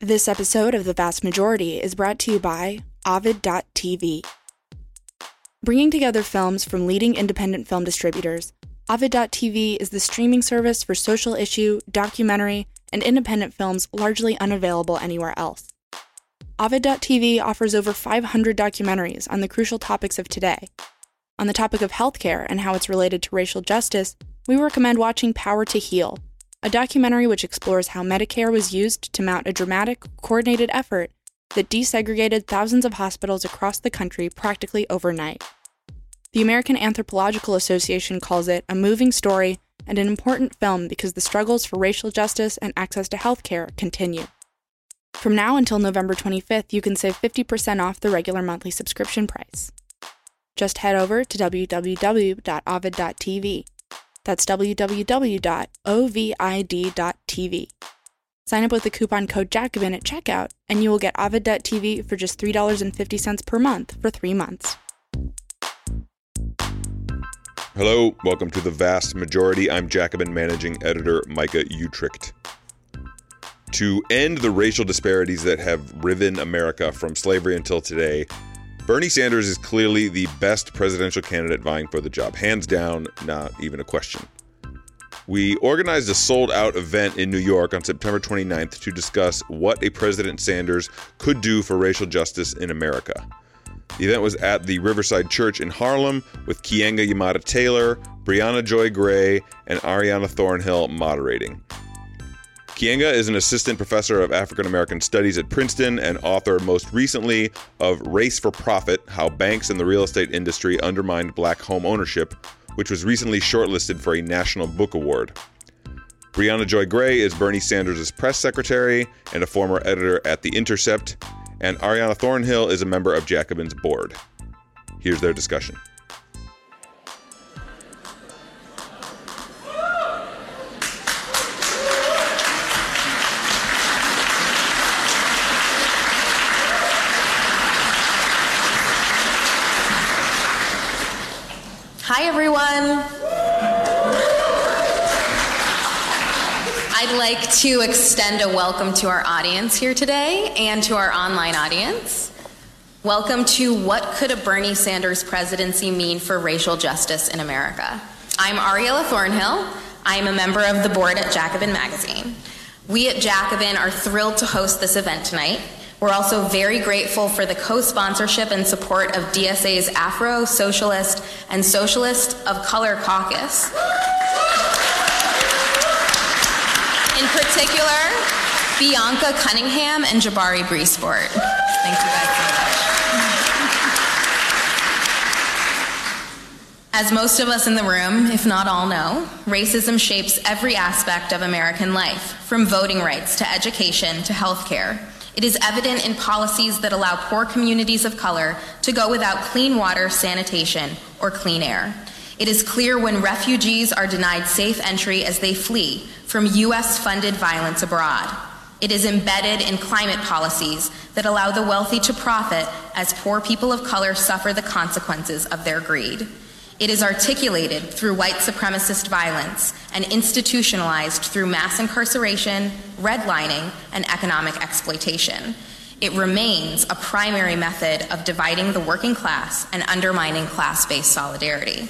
This episode of The Vast Majority is brought to you by Ovid.tv. Bringing together films from leading independent film distributors, Ovid.tv is the streaming service for social issue, documentary, and independent films largely unavailable anywhere else. Ovid.tv offers over 500 documentaries on the crucial topics of today. On the topic of healthcare and how it's related to racial justice, we recommend watching Power to Heal, a documentary which explores how Medicare was used to mount a dramatic, coordinated effort that desegregated thousands of hospitals across the country practically overnight. The American Anthropological Association calls it a moving story and an important film because the struggles for racial justice and access to health care continue. From now until November 25th, you can save 50% off the regular monthly subscription price. Just head over to www.ovid.tv that's www.ovid.tv. Sign up with the coupon code Jacobin at checkout, and you will get Ovid.tv for just $3.50 per month for three months. Hello, welcome to the vast majority. I'm Jacobin managing editor Micah Uetricht. To end the racial disparities that have riven America from slavery until today, Bernie Sanders is clearly the best presidential candidate vying for the job. Hands down, not even a question. We organized a sold out event in New York on September 29th to discuss what a President Sanders could do for racial justice in America. The event was at the Riverside Church in Harlem with Keeanga-Yamahtta Taylor, Briahna Joy Gray, and Ariana Thornhill moderating. Keeanga is an assistant professor of African American Studies at Princeton and author, most recently, of Race for Profit How Banks and the Real Estate Industry Undermined Black Home Ownership, which was recently shortlisted for a National Book Award. Briahna Joy Gray is Bernie Sanders' press secretary and a former editor at The Intercept, and Ariana Thornhill is a member of Jacobin's board. Here's their discussion. To extend a welcome to our audience here today and to our online audience. Welcome to What Could a Bernie Sanders Presidency Mean for Racial Justice in America? I'm Ariella Thornhill. I am a member of the board at Jacobin Magazine. We at Jacobin are thrilled to host this event tonight we're also very grateful for the co sponsorship and support of DSA's Afro, Socialist, and Socialist of Color Caucus. In particular, Bianca Cunningham and Jabari Brisport. Thank you guys so much. As most of us in the room, if not all, know, racism shapes every aspect of American life, from voting rights to education to healthcare. It is evident in policies that allow poor communities of color to go without clean water, sanitation, or clean air. It is clear when refugees are denied safe entry as they flee from U.S. funded violence abroad. It is embedded in climate policies that allow the wealthy to profit as poor people of color suffer the consequences of their greed. It is articulated through white supremacist violence and institutionalized through mass incarceration, redlining, and economic exploitation. It remains a primary method of dividing the working class and undermining class based solidarity.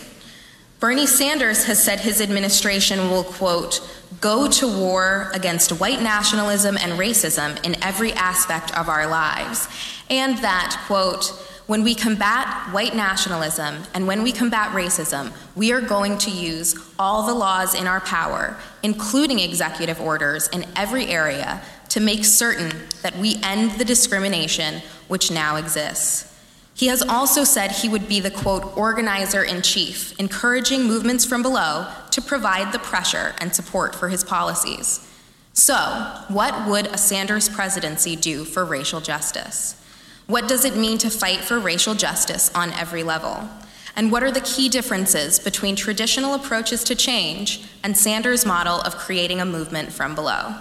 Bernie Sanders has said his administration will, quote, go to war against white nationalism and racism in every aspect of our lives, and that, quote, when we combat white nationalism and when we combat racism, we are going to use all the laws in our power, including executive orders in every area, to make certain that we end the discrimination which now exists. He has also said he would be the quote organizer in chief, encouraging movements from below to provide the pressure and support for his policies. So, what would a Sanders presidency do for racial justice? What does it mean to fight for racial justice on every level? And what are the key differences between traditional approaches to change and Sanders' model of creating a movement from below?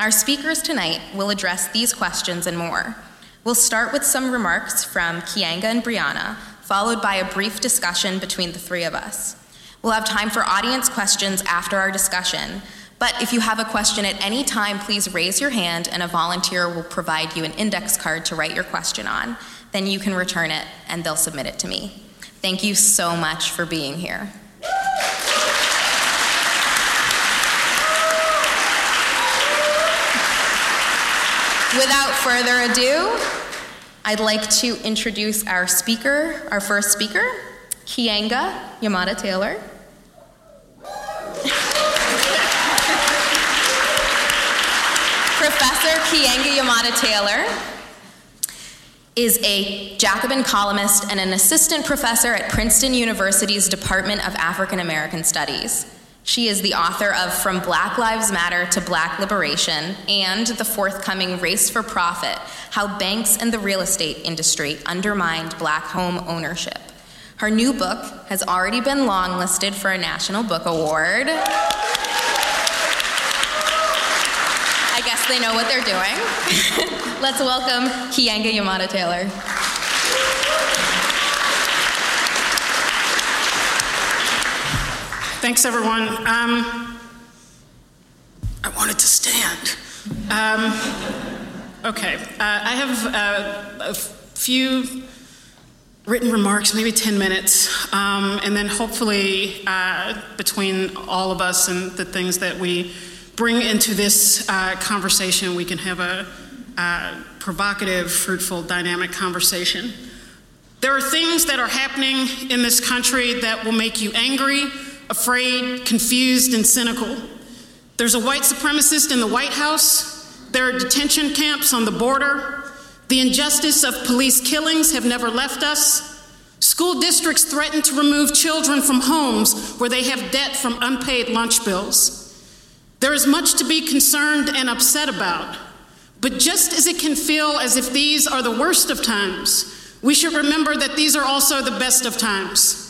Our speakers tonight will address these questions and more. We'll start with some remarks from Keeanga and Briahna, followed by a brief discussion between the three of us. We'll have time for audience questions after our discussion, But if you have a question at any time, please raise your hand and a volunteer will provide you an index card to write your question on. Then you can return it and they'll submit it to me. Thank you so much for being here. Without further ado, I'd like to introduce our speaker, our first speaker, Keeanga Yamahtta Taylor. Professor Keeanga Yamahtta Taylor is a Jacobin columnist and an assistant professor at Princeton University's Department of African American Studies. She is the author of From Black Lives Matter to Black Liberation and the forthcoming Race for Profit How Banks and the Real Estate Industry Undermined Black Home Ownership. Her new book has already been longlisted for a National Book Award. I guess they know what they're doing. Let's welcome Keeanga Yamahtta Taylor. Thanks, everyone. Um, I wanted to stand. Um, okay, uh, I have uh, a few written remarks, maybe 10 minutes, um, and then hopefully uh, between all of us and the things that we bring into this uh, conversation, we can have a uh, provocative, fruitful, dynamic conversation. There are things that are happening in this country that will make you angry afraid, confused, and cynical. There's a white supremacist in the White House. There are detention camps on the border. The injustice of police killings have never left us. School districts threaten to remove children from homes where they have debt from unpaid lunch bills. There is much to be concerned and upset about. But just as it can feel as if these are the worst of times, we should remember that these are also the best of times.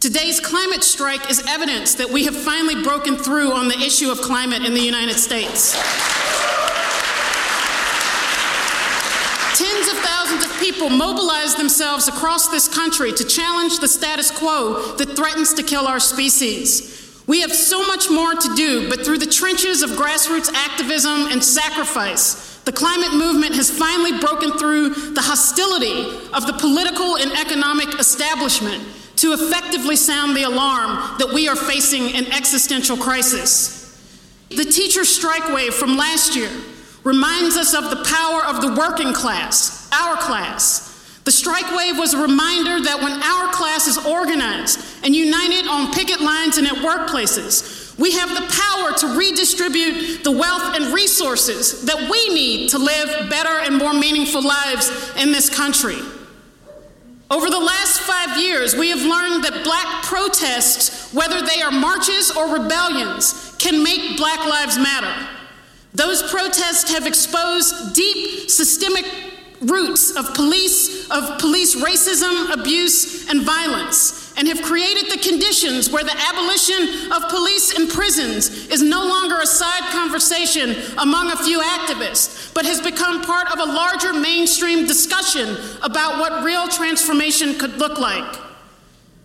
Today's climate strike is evidence that we have finally broken through on the issue of climate in the United States. Tens of thousands of people mobilize themselves across this country to challenge the status quo that threatens to kill our species. We have so much more to do, but through the trenches of grassroots activism and sacrifice, the climate movement has finally broken through the hostility of the political and economic establishment to effectively sound the alarm that we are facing an existential crisis. The teacher strike wave from last year reminds us of the power of the working class, our class. The strike wave was a reminder that when our class is organized and united on picket lines and at workplaces, we have the power to redistribute the wealth and resources that we need to live better and more meaningful lives in this country. Over the last five years, we have learned that black protests, whether they are marches or rebellions, can make Black Lives Matter. Those protests have exposed deep systemic roots of police of police racism, abuse, and violence, and have created the conditions where the abolition of police and prisons is no longer a side conversation among a few activists, but has become part of a larger mainstream discussion about what real transformation could look like.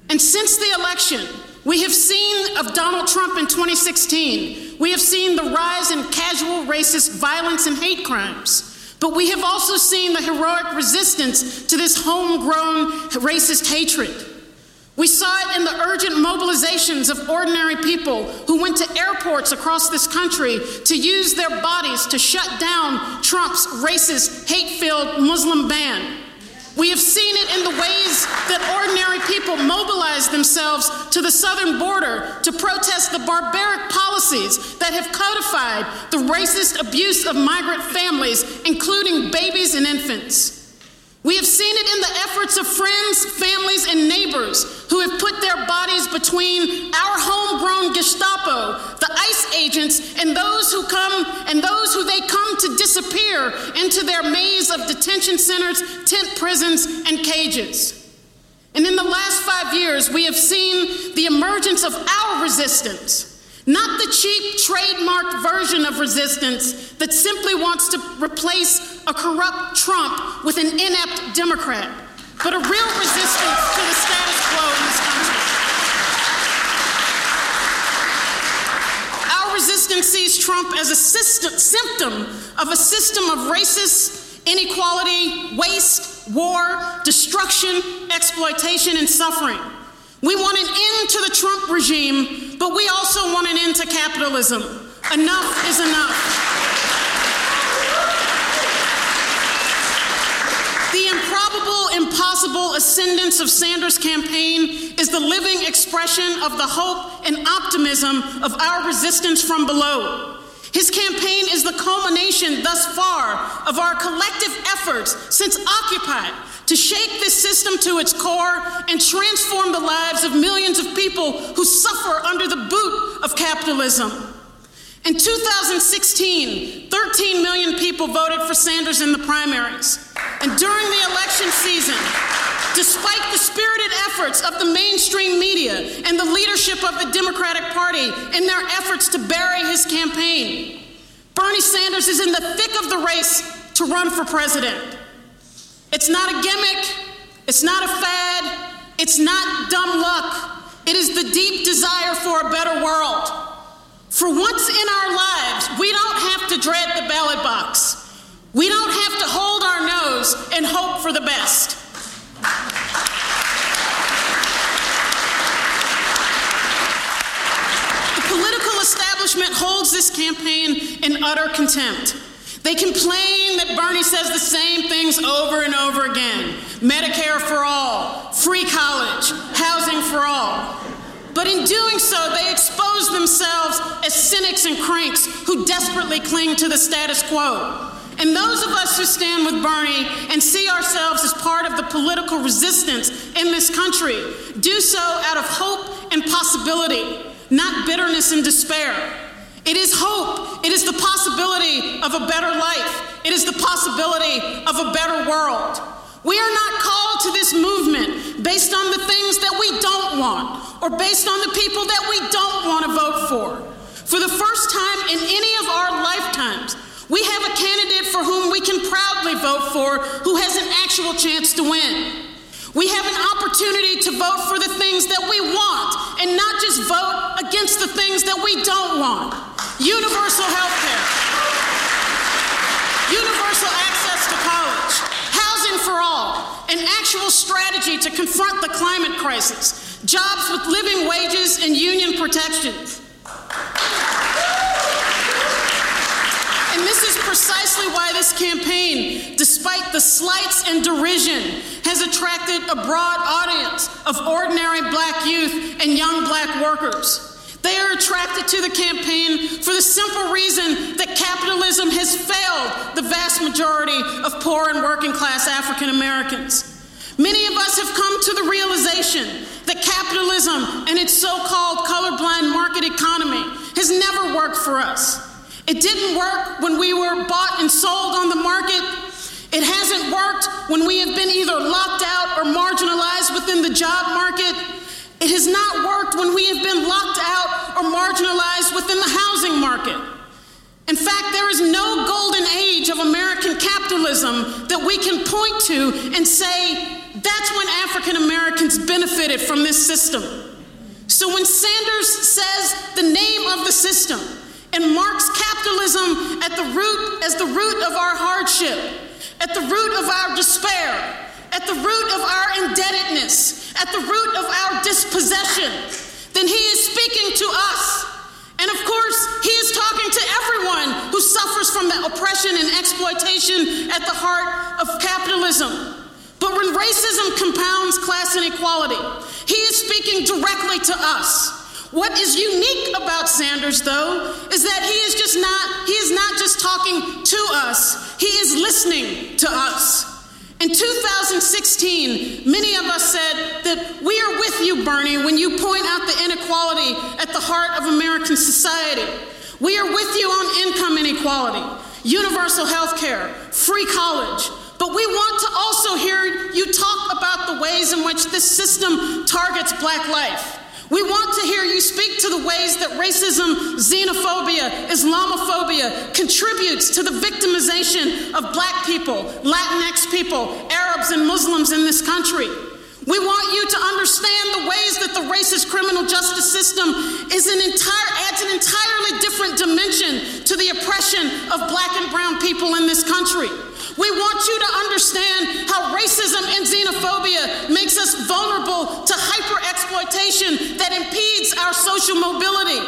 And since the election, we have seen of Donald Trump in 2016, we have seen the rise in casual racist violence and hate crimes. But we have also seen the heroic resistance to this homegrown racist hatred. We saw it in the urgent mobilizations of ordinary people who went to airports across this country to use their bodies to shut down Trump's racist, hate filled Muslim ban. We have seen it in the ways that ordinary people mobilize themselves to the southern border to protest the barbaric policies that have codified the racist abuse of migrant families, including babies and infants. We have seen it in the efforts of friends, families, and neighbors who have put their bodies between our homegrown Gestapo, the ICE agents, and those who come and those who they come to disappear into their maze of detention centers, tent prisons, and cages. And in the last five years, we have seen the emergence of our resistance not the cheap, trademarked version of resistance that simply wants to replace a corrupt Trump with an inept Democrat, but a real resistance to the status quo in this country. Our resistance sees Trump as a system, symptom of a system of racist inequality, waste, war, destruction, exploitation, and suffering. We want an end to the Trump regime, but we also want an end to capitalism. Enough is enough. The improbable, impossible ascendance of Sanders' campaign is the living expression of the hope and optimism of our resistance from below. His campaign is the culmination thus far of our collective efforts since Occupy to shake this system to its core and transform the lives of millions of people who suffer under the boot of capitalism. In 2016, 13 million people voted for Sanders in the primaries. And during the election season, despite the spirited efforts of the mainstream media and the leadership of the Democratic Party in their efforts to bury his campaign, Bernie Sanders is in the thick of the race to run for president. It's not a gimmick, it's not a fad, it's not dumb luck. It is the deep desire for a better world. For once in our lives, we don't have to dread the ballot box. We don't have to hold our nose and hope for the best. The political establishment holds this campaign in utter contempt. They complain that Bernie says the same things over and over again Medicare for all, free college, housing for all. But in doing so, they expose themselves as cynics and cranks who desperately cling to the status quo. And those of us who stand with Bernie and see ourselves as part of the political resistance in this country do so out of hope and possibility, not bitterness and despair. It is hope. It is the possibility of a better life. It is the possibility of a better world. We are not called to this movement based on the things that we don't want or based on the people that we don't want to vote for. For the first time in any of our lifetimes, we have a candidate for whom we can proudly vote for who has an actual chance to win. We have an opportunity to vote for the things that we want and not just vote against the things that we don't want. Universal health care, universal access to college, housing for all, an actual strategy to confront the climate crisis, jobs with living wages and union protections. And this is precisely why this campaign, despite the slights and derision, has attracted a broad audience of ordinary black youth and young black workers. They are attracted to the campaign for the simple reason that capitalism has failed the vast majority of poor and working class African Americans. Many of us have come to the realization that capitalism and its so called colorblind market economy has never worked for us. It didn't work when we were bought and sold on the market. It hasn't worked when we have been either locked out or marginalized within the job market. It has not worked when we have been locked out or marginalized within the housing market. In fact, there is no golden age of American capitalism that we can point to and say, that's when African Americans benefited from this system. So when Sanders says the name of the system and marks capitalism at the root as the root of our hardship, at the root of our despair, at the root of our indebtedness, at the root of our dispossession, then he is speaking to us. And of course, he is talking to everyone who suffers from the oppression and exploitation at the heart of capitalism. But when racism compounds class inequality, he is speaking directly to us. What is unique about Sanders, though, is that he is just not, he is not just talking to us, he is listening to us. In 2016, many of us said that we are with you, Bernie, when you point out the inequality at the heart of American society. We are with you on income inequality, universal health care, free college, but we want to also hear you talk about the ways in which this system targets black life. We want to hear you speak to the ways that racism, xenophobia, Islamophobia contributes to the victimization of black people, Latinx people, Arabs, and Muslims in this country. We want you to understand the ways that the racist criminal justice system is an entire, adds an entirely different dimension to the oppression of black and brown people in this country. We want you to understand how racism and xenophobia makes us vulnerable to hyper exploitation that impedes our social mobility.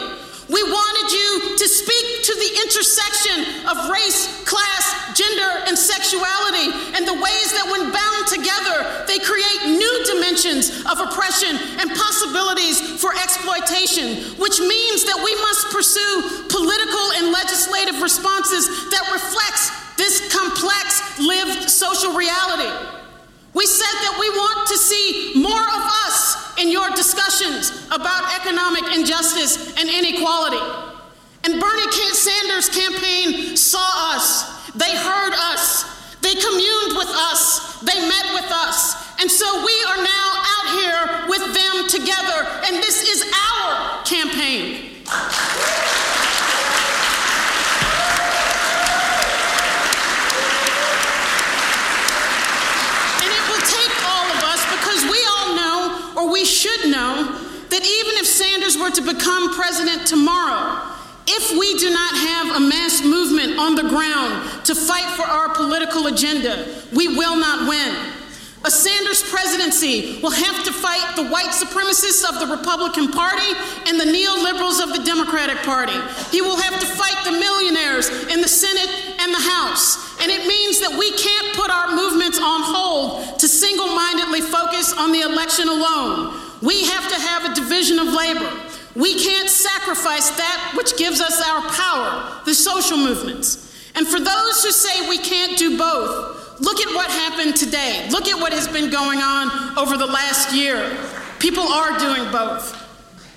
We wanted you to speak to the intersection of race, class, gender, and sexuality and the ways that, when bound together, they create new dimensions of oppression and possibilities for exploitation, which means that we must pursue political and legislative responses that reflects this complex lived social reality. We said that we want to see more of us in your discussions about economic injustice and inequality. And Bernie Sanders' campaign saw us, they heard us, they communed with us, they met with us. And so we are now out here with them together, and this is our campaign. or we should know that even if Sanders were to become president tomorrow, if we do not have a mass movement on the ground to fight for our political agenda, we will not win. A Sanders presidency will have to fight the white supremacists of the Republican Party and the neoliberals of the Democratic Party. He will have to fight the millionaires in the Senate and the House. And it means that we can't put our movements on hold to single mindedly focus on the election alone. We have to have a division of labor. We can't sacrifice that which gives us our power, the social movements. And for those who say we can't do both, look at what happened today. Look at what has been going on over the last year. People are doing both.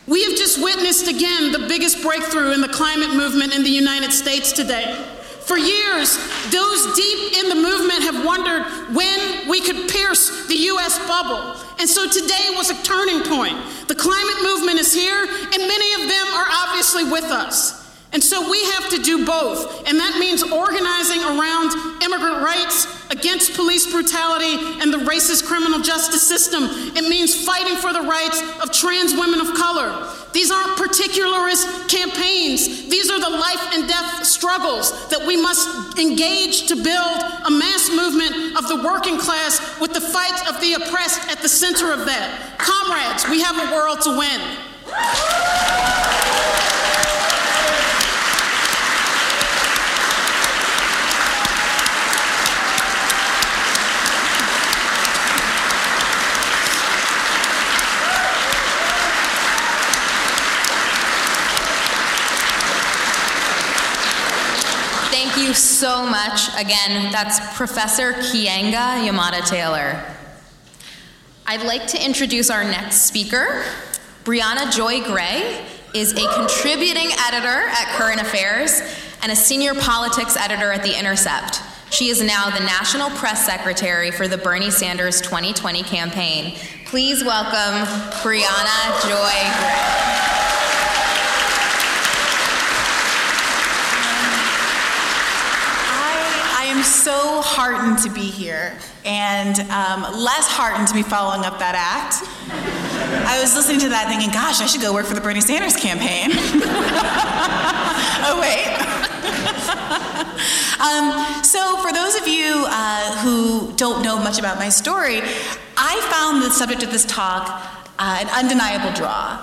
We have just witnessed again the biggest breakthrough in the climate movement in the United States today. For years, those deep in the movement have wondered when we could pierce the US bubble. And so today was a turning point. The climate movement is here, and many of them are obviously with us. And so we have to do both. And that means organizing around immigrant rights, against police brutality and the racist criminal justice system. It means fighting for the rights of trans women of color. These aren't particularist campaigns. These are the life and death struggles that we must engage to build a mass movement of the working class with the fight of the oppressed at the center of that. Comrades, we have a world to win. You so much. Again, that's Professor Keeanga Yamahtta Taylor. I'd like to introduce our next speaker. Briahna Joy Gray is a contributing editor at Current Affairs and a senior politics editor at The Intercept. She is now the national press secretary for the Bernie Sanders 2020 campaign. Please welcome Briahna Joy Gray. Am so heartened to be here and um, less heartened to be following up that act. I was listening to that thinking, gosh, I should go work for the Bernie Sanders campaign. oh, wait. um, so, for those of you uh, who don't know much about my story, I found the subject of this talk uh, an undeniable draw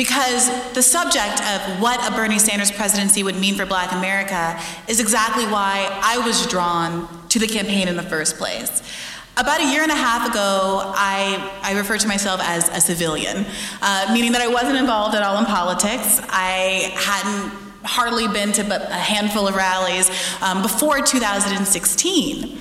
because the subject of what a Bernie Sanders presidency would mean for black America is exactly why I was drawn to the campaign in the first place. About a year and a half ago, I, I refer to myself as a civilian, uh, meaning that I wasn't involved at all in politics. I hadn't hardly been to but a handful of rallies um, before 2016.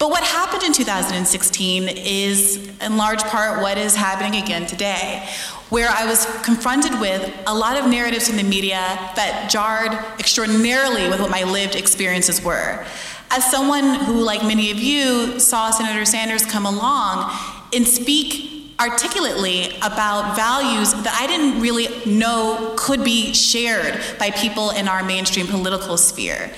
But what happened in 2016 is, in large part, what is happening again today where I was confronted with a lot of narratives in the media that jarred extraordinarily with what my lived experiences were. As someone who, like many of you, saw Senator Sanders come along and speak articulately about values that I didn't really know could be shared by people in our mainstream political sphere.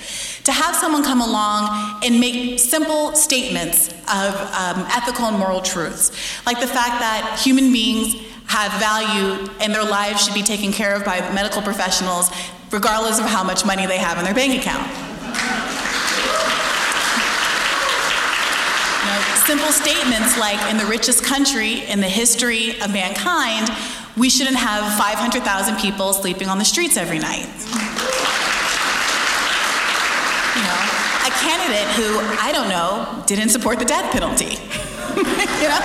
To have someone come along and make simple statements of um, ethical and moral truths, like the fact that human beings have value and their lives should be taken care of by medical professionals regardless of how much money they have in their bank account. You know, simple statements like in the richest country in the history of mankind, we shouldn't have 500,000 people sleeping on the streets every night. You know, a candidate who, I don't know, didn't support the death penalty. you know?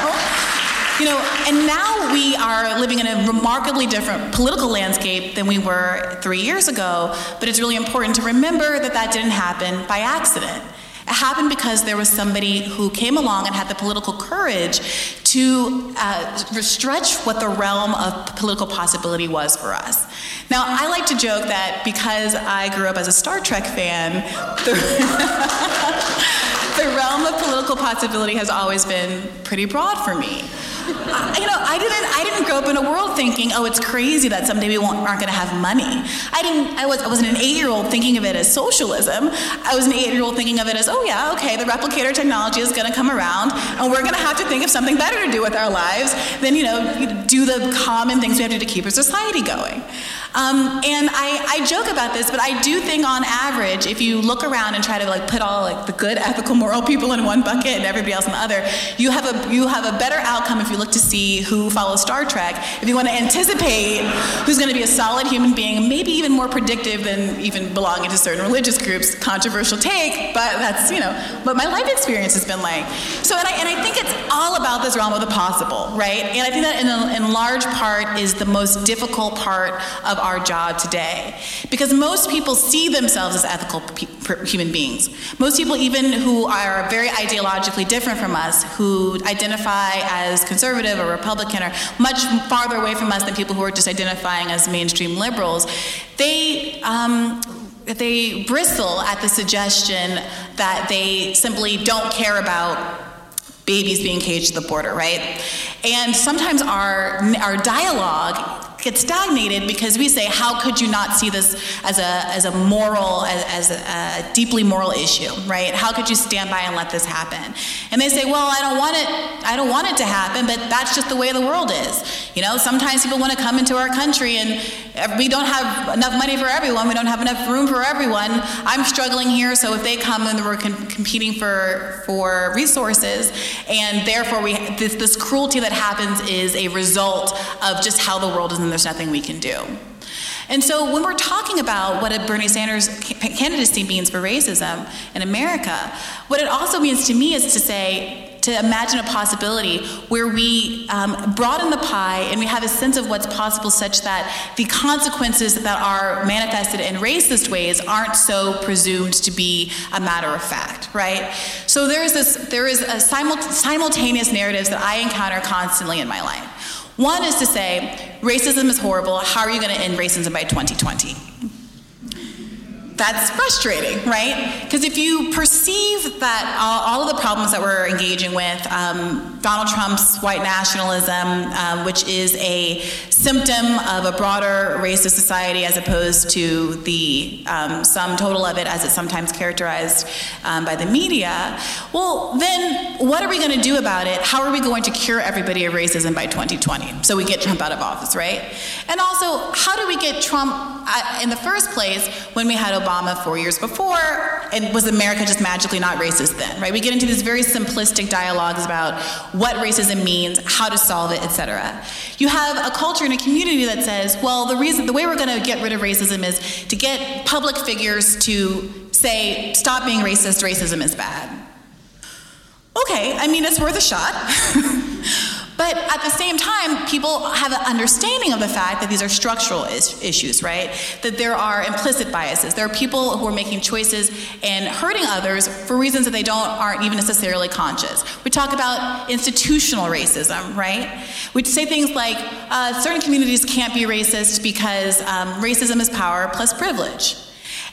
You know, and now we are living in a remarkably different political landscape than we were three years ago, but it's really important to remember that that didn't happen by accident. It happened because there was somebody who came along and had the political courage to uh, stretch what the realm of political possibility was for us. Now, I like to joke that because I grew up as a Star Trek fan, the, the realm of political possibility has always been pretty broad for me. I, you know, I didn't. I didn't grow up in a world thinking, "Oh, it's crazy that someday we won't, aren't going to have money." I didn't. I was. I wasn't an eight-year-old thinking of it as socialism. I was an eight-year-old thinking of it as, "Oh yeah, okay, the replicator technology is going to come around, and we're going to have to think of something better to do with our lives than you know do the common things we have to do to keep our society going." Um, and I, I joke about this, but I do think on average, if you look around and try to like put all like the good, ethical, moral people in one bucket and everybody else in the other, you have a you have a better outcome if you look to see who follows Star Trek. If you want to anticipate who's going to be a solid human being, maybe even more predictive than even belonging to certain religious groups. Controversial take, but that's you know what my life experience has been like. So and I and I think it's all about this realm of the possible, right? And I think that in, a, in large part is the most difficult part of of our job today. Because most people see themselves as ethical pe- human beings. Most people, even who are very ideologically different from us, who identify as conservative or Republican, are much farther away from us than people who are just identifying as mainstream liberals, they. Um, they bristle at the suggestion that they simply don't care about babies being caged at the border, right? And sometimes our, our dialogue get stagnated because we say, how could you not see this as a, as a moral, as, as a, a, deeply moral issue, right? How could you stand by and let this happen? And they say, well, I don't want it, I don't want it to happen, but that's just the way the world is. You know, sometimes people want to come into our country and we don't have enough money for everyone, we don't have enough room for everyone. I'm struggling here, so if they come and we're com- competing for, for resources, and therefore we, this, this cruelty that happens is a result of just how the world is in there's nothing we can do. And so when we're talking about what a Bernie Sanders candidacy means for racism in America, what it also means to me is to say, to imagine a possibility where we um, broaden the pie and we have a sense of what's possible such that the consequences that are manifested in racist ways aren't so presumed to be a matter of fact, right? So there is this, there is a simultaneous narratives that I encounter constantly in my life. One is to say, racism is horrible. How are you going to end racism by 2020? That's frustrating, right? Because if you perceive that all, all, of the problems that we're engaging with, um, Donald Trump's white nationalism, um, which is a symptom of a broader racist society as opposed to the um, sum total of it as it's sometimes characterized um, by the media, well, then what are we going to do about it? How are we going to cure everybody of racism by 2020? So we get Trump out of office, right? And also, how do we get Trump uh, in the first place when we had Obama? Obama four years before, and was America just magically not racist then, right? We get into these very simplistic dialogues about what racism means, how to solve it, etc. You have a culture and a community that says, well, the reason, the way we're going to get rid of racism is to get public figures to say, stop being racist, racism is bad. Okay, I mean, it's worth a shot. But at the same time, people have an understanding of the fact that these are structural is- issues, right? That there are implicit biases. There are people who are making choices and hurting others for reasons that they don't aren't even necessarily conscious. We talk about institutional racism, right? We say things like uh, certain communities can't be racist because um, racism is power plus privilege.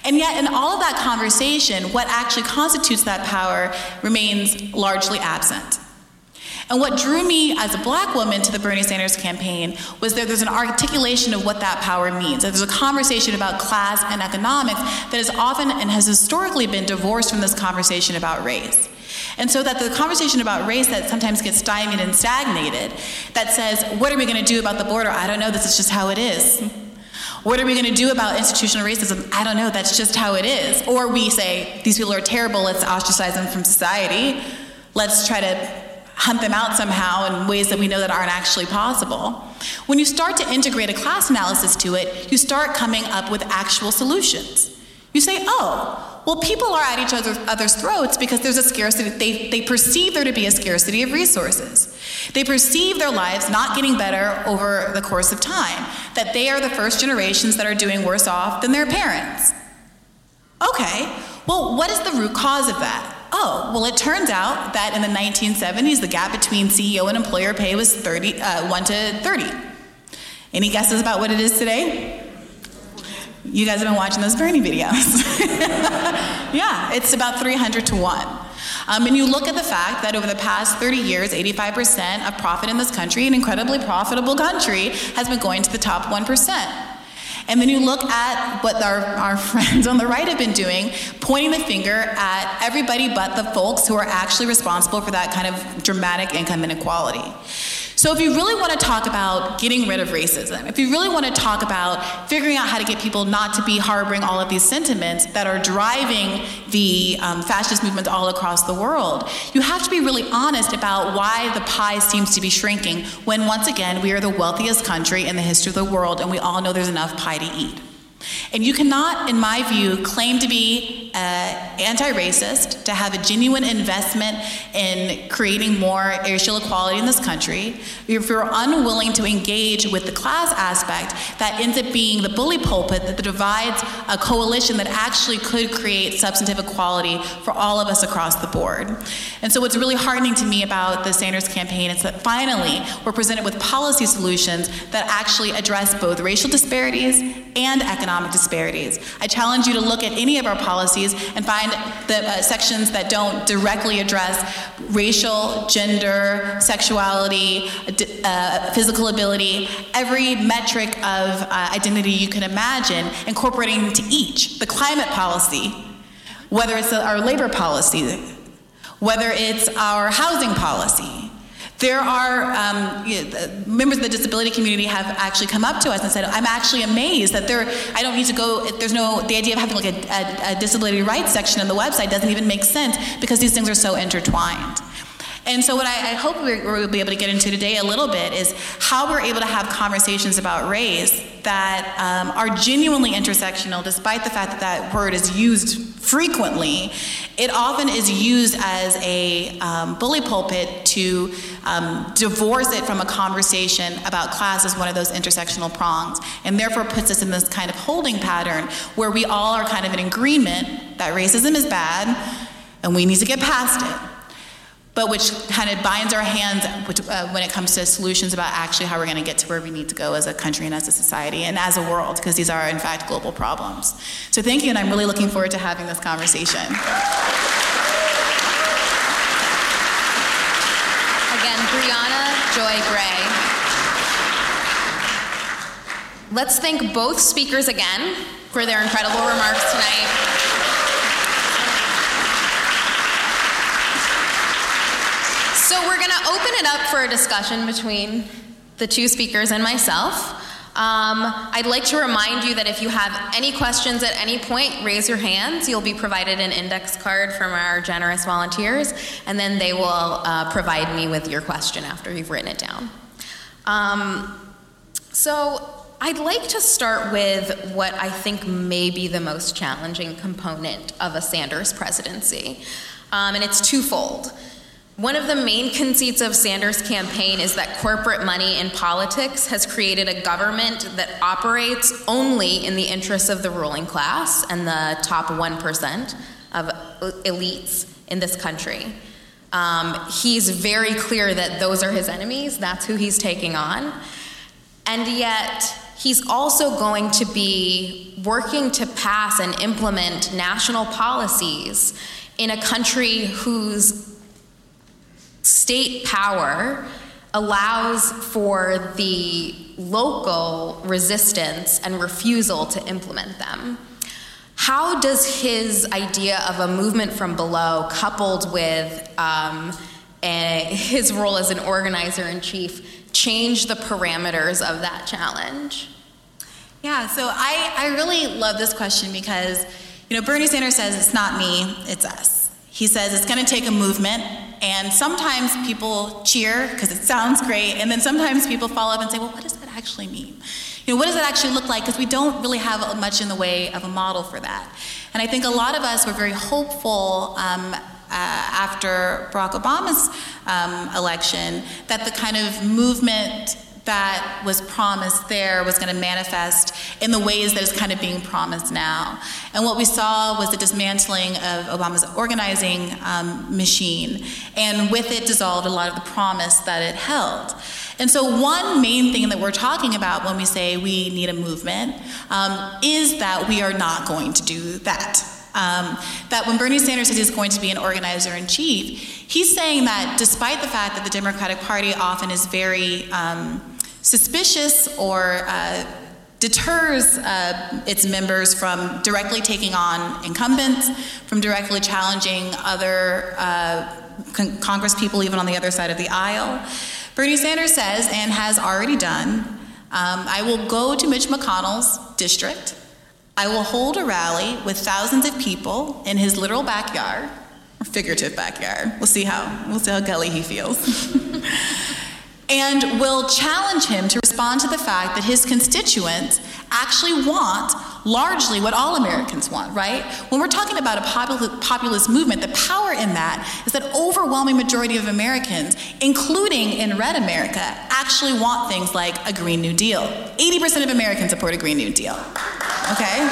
And yet, in all of that conversation, what actually constitutes that power remains largely absent. And what drew me as a black woman to the Bernie Sanders campaign was that there's an articulation of what that power means. That there's a conversation about class and economics that is often and has historically been divorced from this conversation about race. And so that the conversation about race that sometimes gets stymied and stagnated, that says, what are we going to do about the border? I don't know, this is just how it is. What are we going to do about institutional racism? I don't know, that's just how it is. Or we say, these people are terrible, let's ostracize them from society. Let's try to hunt them out somehow in ways that we know that aren't actually possible. When you start to integrate a class analysis to it, you start coming up with actual solutions. You say, oh, well, people are at each other's, throats because there's a scarcity. They, they perceive there to be a scarcity of resources. They perceive their lives not getting better over the course of time, that they are the first generations that are doing worse off than their parents. Okay, well, what is the root cause of that? Oh, well, it turns out that in the 1970s, the gap between CEO and employer pay was 30, uh, 1 to 30. Any guesses about what it is today? You guys have been watching those Bernie videos. yeah, it's about 300 to 1. Um, and you look at the fact that over the past 30 years, 85% of profit in this country, an incredibly profitable country, has been going to the top 1%. And then you look at what our, our friends on the right have been doing, pointing the finger at everybody but the folks who are actually responsible for that kind of dramatic income inequality. So, if you really want to talk about getting rid of racism, if you really want to talk about figuring out how to get people not to be harboring all of these sentiments that are driving the um, fascist movements all across the world, you have to be really honest about why the pie seems to be shrinking when, once again, we are the wealthiest country in the history of the world and we all know there's enough pie to eat. And you cannot, in my view, claim to be uh, anti racist, to have a genuine investment in creating more racial equality in this country, if you're unwilling to engage with the class aspect that ends up being the bully pulpit that divides a coalition that actually could create substantive equality for all of us across the board. And so, what's really heartening to me about the Sanders campaign is that finally we're presented with policy solutions that actually address both racial disparities and economic disparities. I challenge you to look at any of our policies and find the uh, sections that don't directly address racial, gender, sexuality, uh, physical ability, every metric of uh, identity you can imagine, incorporating into each. The climate policy, whether it's our labor policy, whether it's our housing policy, there are um, you know, members of the disability community have actually come up to us and said, "I'm actually amazed that there. I don't need to go. There's no the idea of having like a, a, a disability rights section on the website doesn't even make sense because these things are so intertwined." And so, what I, I hope we'll be able to get into today a little bit is how we're able to have conversations about race that um, are genuinely intersectional, despite the fact that that word is used frequently. It often is used as a um, bully pulpit to um, divorce it from a conversation about class as one of those intersectional prongs, and therefore puts us in this kind of holding pattern where we all are kind of in agreement that racism is bad and we need to get past it but which kind of binds our hands which, uh, when it comes to solutions about actually how we're going to get to where we need to go as a country and as a society and as a world, because these are, in fact, global problems. So thank you, and I'm really looking forward to having this conversation. Again, Briahna Joy Gray. Let's thank both speakers again for their incredible remarks tonight. So we're going to open it up for a discussion between the two speakers and myself. Um, I'd like to remind you that if you have any questions at any point, raise your hands. You'll be provided an index card from our generous volunteers, and then they will uh, provide me with your question after you've written it down. Um, so I'd like to start with what I think may be the most challenging component of a Sanders presidency, um, and it's twofold. One of the main conceits of Sanders' campaign is that corporate money in politics has created a government that operates only in the interests of the ruling class and the top 1% of elites in this country. Um, he's very clear that those are his enemies, that's who he's taking on. And yet, he's also going to be working to pass and implement national policies in a country whose state power allows for the local resistance and refusal to implement them. How does his idea of a movement from below, coupled with um, a, his role as an organizer in chief, change the parameters of that challenge? Yeah, so I, I really love this question because, you know, Bernie Sanders says it's not me, it's us. He says it's going to take a movement, and sometimes people cheer because it sounds great, and then sometimes people follow up and say, well, what does that actually mean? You know, what does that actually look like? Because we don't really have much in the way of a model for that. And I think a lot of us were very hopeful um, uh, after Barack Obama's um, election that the kind of movement that was promised there was going to manifest in the ways that is kind of being promised now. And what we saw was the dismantling of Obama's organizing um, machine, and with it dissolved a lot of the promise that it held. And so, one main thing that we're talking about when we say we need a movement um, is that we are not going to do that. Um, that when Bernie Sanders says he's going to be an organizer in chief, he's saying that despite the fact that the Democratic Party often is very um, suspicious or uh, deters uh, its members from directly taking on incumbents, from directly challenging other uh, con- Congress people, even on the other side of the aisle. Bernie Sanders says, and has already done, um, I will go to Mitch McConnell's district. I will hold a rally with thousands of people in his literal backyard, or figurative backyard. We'll see how we'll see how gully he feels. and will challenge him to respond to the fact that his constituents actually want largely what all Americans want, right? When we're talking about a populist movement, the power in that is that overwhelming majority of Americans, including in red America, actually want things like a Green New Deal. 80% of Americans support a Green New Deal. Okay?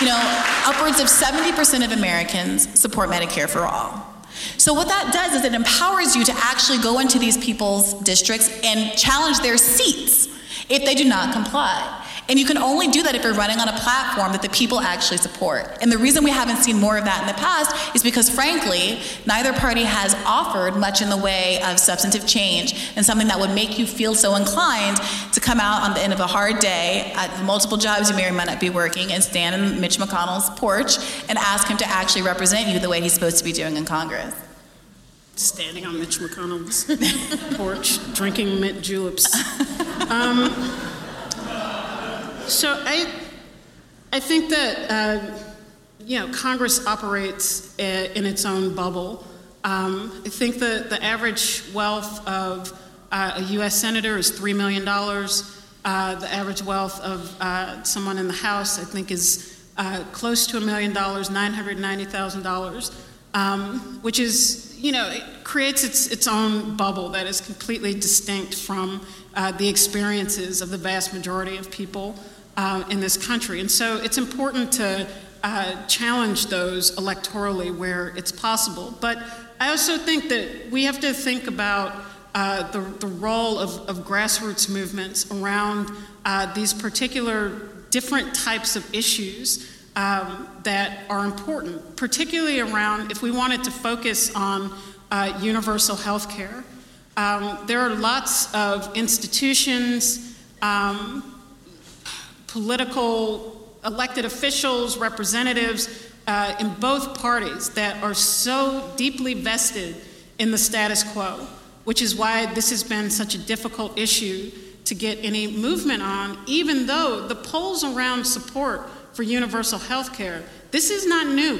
You know, upwards of 70% of Americans support Medicare for all. So, what that does is it empowers you to actually go into these people's districts and challenge their seats if they do not comply. And you can only do that if you're running on a platform that the people actually support. And the reason we haven't seen more of that in the past is because, frankly, neither party has offered much in the way of substantive change and something that would make you feel so inclined to come out on the end of a hard day at multiple jobs you may or might not be working and stand in Mitch McConnell's porch and ask him to actually represent you the way he's supposed to be doing in Congress standing on Mitch McConnell's porch drinking mint juleps. Um, so I, I think that uh, you know Congress operates in its own bubble. Um, I think that the average wealth of uh, a U.S. senator is three million dollars. Uh, the average wealth of uh, someone in the House, I think, is uh, close to a million dollars, nine hundred ninety thousand dollars, um, which is you know it creates its its own bubble that is completely distinct from uh, the experiences of the vast majority of people uh, in this country. And so it's important to uh, challenge those electorally where it's possible. But I also think that we have to think about uh, the, the role of, of grassroots movements around uh, these particular different types of issues um, that are important, particularly around if we wanted to focus on uh, universal health care. Um, there are lots of institutions, um, political elected officials, representatives uh, in both parties that are so deeply vested in the status quo, which is why this has been such a difficult issue to get any movement on, even though the polls around support for universal health care, this is not new.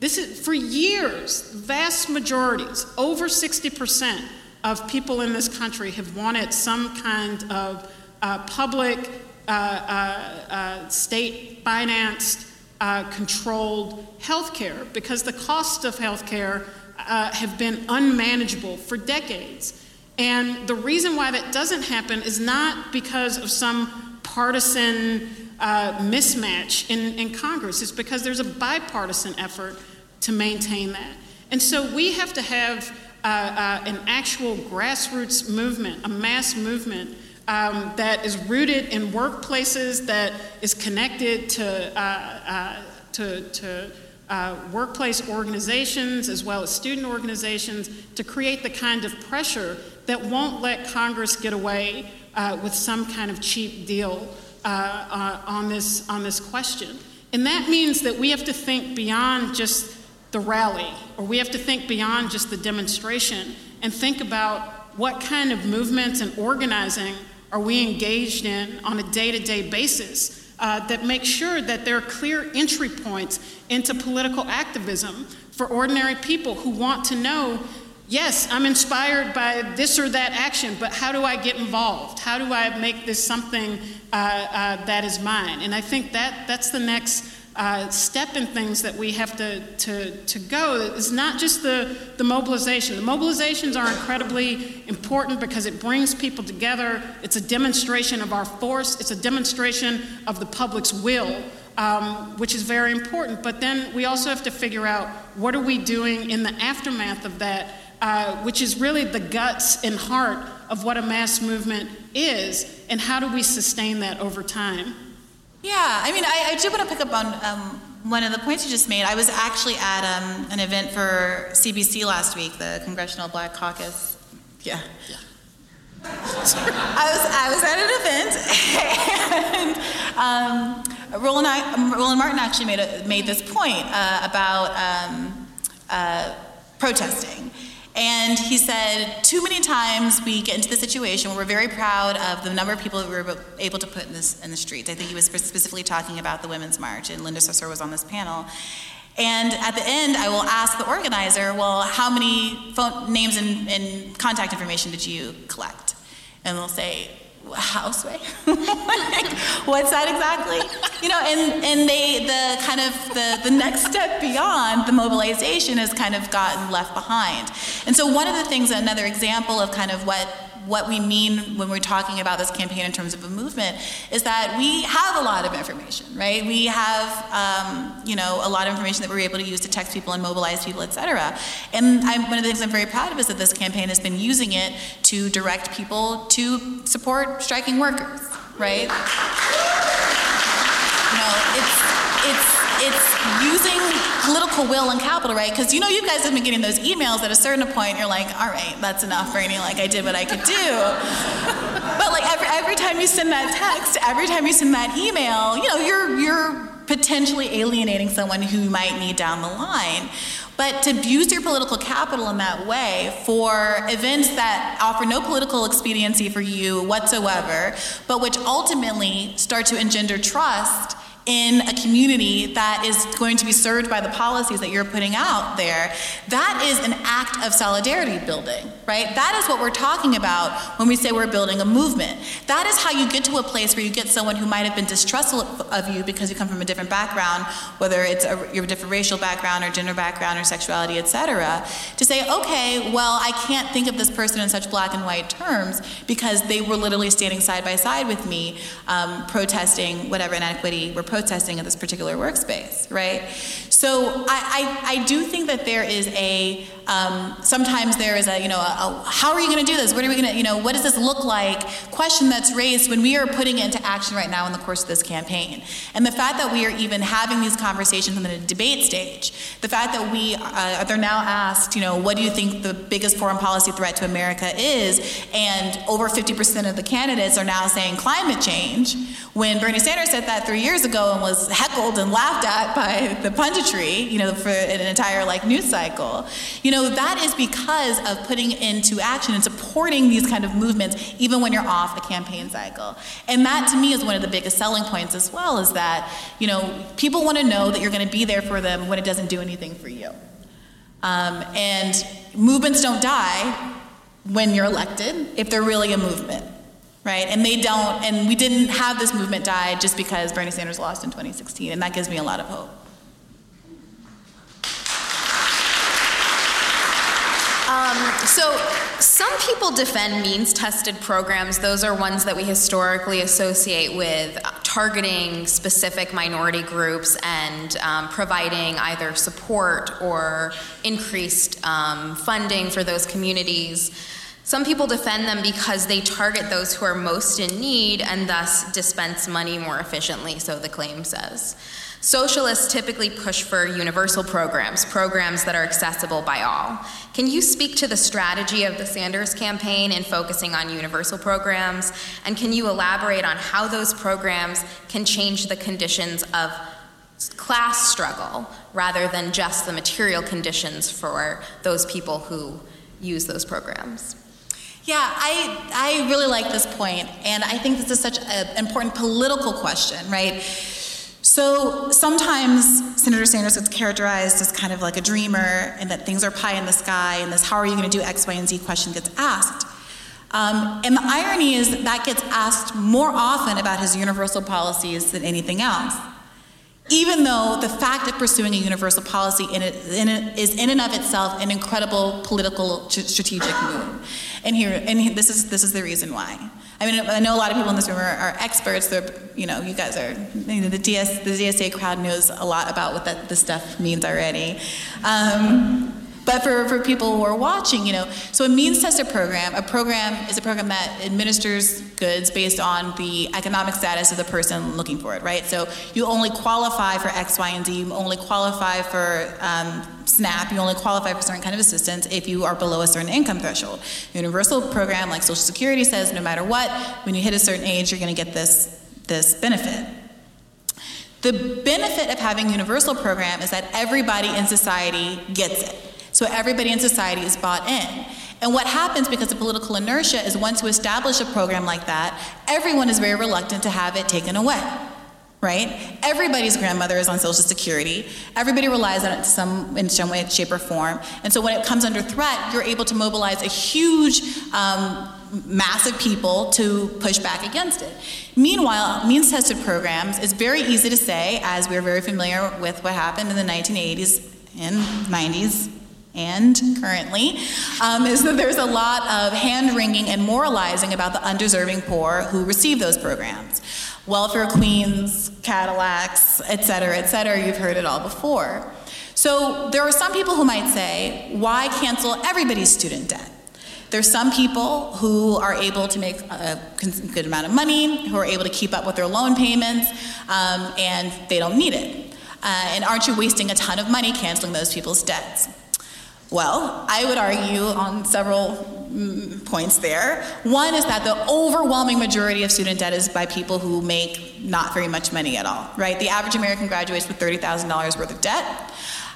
This is for years, vast majorities, over 60% of people in this country have wanted some kind of uh, public uh, uh, uh, state financed, controlled health care because the costs of health care have been unmanageable for decades. And the reason why that doesn't happen is not because of some partisan uh, mismatch in, in Congress. It's because there's a bipartisan effort to maintain that. And so we have to have uh, uh, an actual grassroots movement, a mass movement um, that is rooted in workplaces, that is connected to, uh, uh, to, to uh, workplace organizations as well as student organizations to create the kind of pressure that won't let Congress get away uh, with some kind of cheap deal uh, on, this, on this question. And that means that we have to think beyond just the rally, or we have to think beyond just the demonstration and think about what kind of movements and organizing are we engaged in on a day to day basis uh, that make sure that there are clear entry points into political activism for ordinary people who want to know yes, I'm inspired by this or that action, but how do I get involved? How do I make this something uh, uh, that is mine? And I think that that's the next uh, step in things that we have to, to, to go is not just the, the mobilization. The mobilizations are incredibly important because it brings people together. It's a demonstration of our force, it's a demonstration of the public's will. Um, which is very important. But then we also have to figure out what are we doing in the aftermath of that, uh, which is really the guts and heart of what a mass movement is, and how do we sustain that over time? Yeah, I mean, I, I do want to pick up on um, one of the points you just made. I was actually at um, an event for CBC last week, the Congressional Black Caucus. Yeah. yeah. I was I was at an event, and um, Roland, I, Roland Martin actually made a, made this point uh, about um, uh, protesting and he said, too many times we get into the situation where we're very proud of the number of people we were able to put in, this, in the streets. I think he was specifically talking about the Women's March, and Linda Sarsour was on this panel. And at the end, I will ask the organizer, well, how many phone names and, and contact information did you collect? And they'll say, houseway like, what's that exactly? You know and and they the kind of the the next step beyond the mobilization has kind of gotten left behind. And so one of the things another example of kind of what what we mean when we're talking about this campaign in terms of a movement is that we have a lot of information, right? We have, um, you know, a lot of information that we're able to use to text people and mobilize people, et cetera. And I'm, one of the things I'm very proud of is that this campaign has been using it to direct people to support striking workers, right? You know, it's, it's, it's using political will and capital, right? Because you know you guys have been getting those emails at a certain point, you're like, all right, that's enough, Bernie, like I did what I could do. but like every, every time you send that text, every time you send that email, you know, you're, you're potentially alienating someone who you might need down the line. But to use your political capital in that way for events that offer no political expediency for you whatsoever, but which ultimately start to engender trust in a community that is going to be served by the policies that you're putting out there, that is an act of solidarity building, right? That is what we're talking about when we say we're building a movement. That is how you get to a place where you get someone who might have been distrustful of you because you come from a different background, whether it's a, your different racial background or gender background or sexuality, etc., to say, okay, well, I can't think of this person in such black and white terms because they were literally standing side by side with me, um, protesting whatever inequity we're protesting at this particular workspace, right? So I, I, I do think that there is a um, sometimes there is a, you know, a, a, how are you going to do this? What are we going to, you know, what does this look like? Question that's raised when we are putting it into action right now in the course of this campaign. And the fact that we are even having these conversations in the debate stage, the fact that we, uh, they're now asked, you know, what do you think the biggest foreign policy threat to America is? And over 50% of the candidates are now saying climate change. When Bernie Sanders said that three years ago and was heckled and laughed at by the punditry, you know, for an entire like news cycle, you know, know, that is because of putting into action and supporting these kind of movements, even when you're off the campaign cycle. And that to me is one of the biggest selling points as well, is that, you know, people want to know that you're going to be there for them when it doesn't do anything for you. Um, and movements don't die when you're elected if they're really a movement right? And they don't, and we didn't have this movement die just because Bernie Sanders lost in 2016, and that gives me a lot of hope. So, some people defend means tested programs. Those are ones that we historically associate with targeting specific minority groups and um, providing either support or increased um, funding for those communities. Some people defend them because they target those who are most in need and thus dispense money more efficiently, so the claim says. Socialists typically push for universal programs, programs that are accessible by all. Can you speak to the strategy of the Sanders campaign in focusing on universal programs? And can you elaborate on how those programs can change the conditions of class struggle rather than just the material conditions for those people who use those programs? Yeah, I, I really like this point, and I think this is such an important political question, right? So sometimes Senator Sanders gets characterized as kind of like a dreamer and that things are pie in the sky and this how are you going to do X, Y, and Z question gets asked. Um, and the irony is that that gets asked more often about his universal policies than anything else. Even though the fact of pursuing a universal policy in it, in it is in and of itself an incredible political strategic move. And here, and this is this is the reason why. I mean, I know a lot of people in this room are, are experts. They're, you know, you guys are, you know, the, DS, the DSA crowd knows a lot about what that, this stuff means already. Um, but for, for people who are watching, you know, so a means tested program, a program is a program that administers goods based on the economic status of the person looking for it, right? So you only qualify for X, Y, and Z. You only qualify for um, SNAP. You only qualify for certain kind of assistance if you are below a certain income threshold. Universal program like Social Security says no matter what, when you hit a certain age, you're going to get this this benefit. The benefit of having universal program is that everybody in society gets it. So everybody in society is bought in. And what happens because of political inertia is once you establish a program like that, everyone is very reluctant to have it taken away. Right? Everybody's grandmother is on Social Security. Everybody relies on it some, in some way, shape, or form. And so when it comes under threat, you're able to mobilize a huge um, mass of people to push back against it. Meanwhile, means tested programs is very easy to say, as we're very familiar with what happened in the 1980s and 90s and currently, um, is that there's a lot of hand wringing and moralizing about the undeserving poor who receive those programs. Welfare queens, Cadillacs, et cetera, et cetera, you've heard it all before. So there are some people who might say, why cancel everybody's student debt? There's some people who are able to make a good amount of money, who are able to keep up with their loan payments, um, and they don't need it. Uh, and aren't you wasting a ton of money canceling those people's debts? Well, I would argue on several mm, points there. One is that the overwhelming majority of student debt is by people who make not very much money at all, right? The average American graduates with $30,000 worth of debt.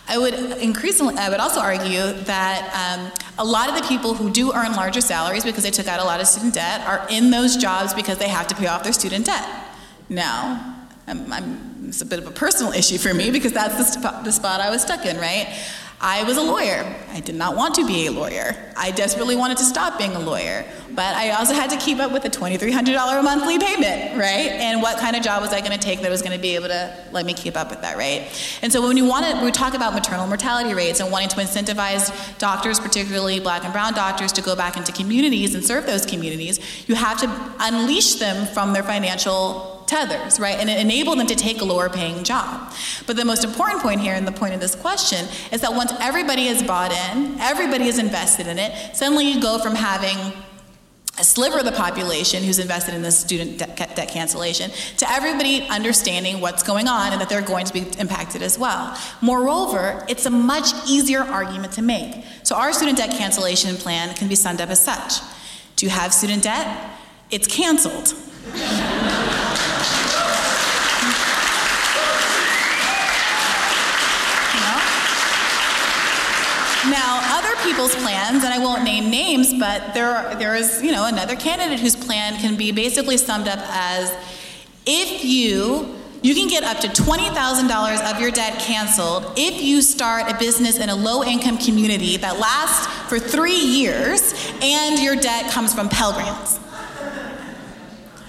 I would increasingly, I would also argue that um, a lot of the people who do earn larger salaries because they took out a lot of student debt are in those jobs because they have to pay off their student debt. Now, I'm, I'm, it's a bit of a personal issue for me because that's the, sp- the spot I was stuck in, right? I was a lawyer. I did not want to be a lawyer. I desperately wanted to stop being a lawyer. But I also had to keep up with a $2,300 monthly payment, right? And what kind of job was I going to take that was going to be able to let me keep up with that, right? And so when you want to, we talk about maternal mortality rates and wanting to incentivize doctors, particularly black and brown doctors, to go back into communities and serve those communities, you have to unleash them from their financial tethers, right? And enable them to take a lower paying job. But the most important point here, and the point of this question, is that once everybody is bought in, everybody is invested in it, suddenly you go from having a sliver of the population who's invested in this student debt, debt, cancellation to everybody understanding what's going on and that they're going to be impacted as well. Moreover, it's a much easier argument to make. So, our student debt cancellation plan can be summed up as such Do you have student debt? It's canceled. Now, other people's plans, and I won't name names, but there, there is, you know, another candidate whose plan can be basically summed up as if you you can get up to $20,000 of your debt canceled if you start a business in a low income community that lasts for three years and your debt comes from Pell Grants.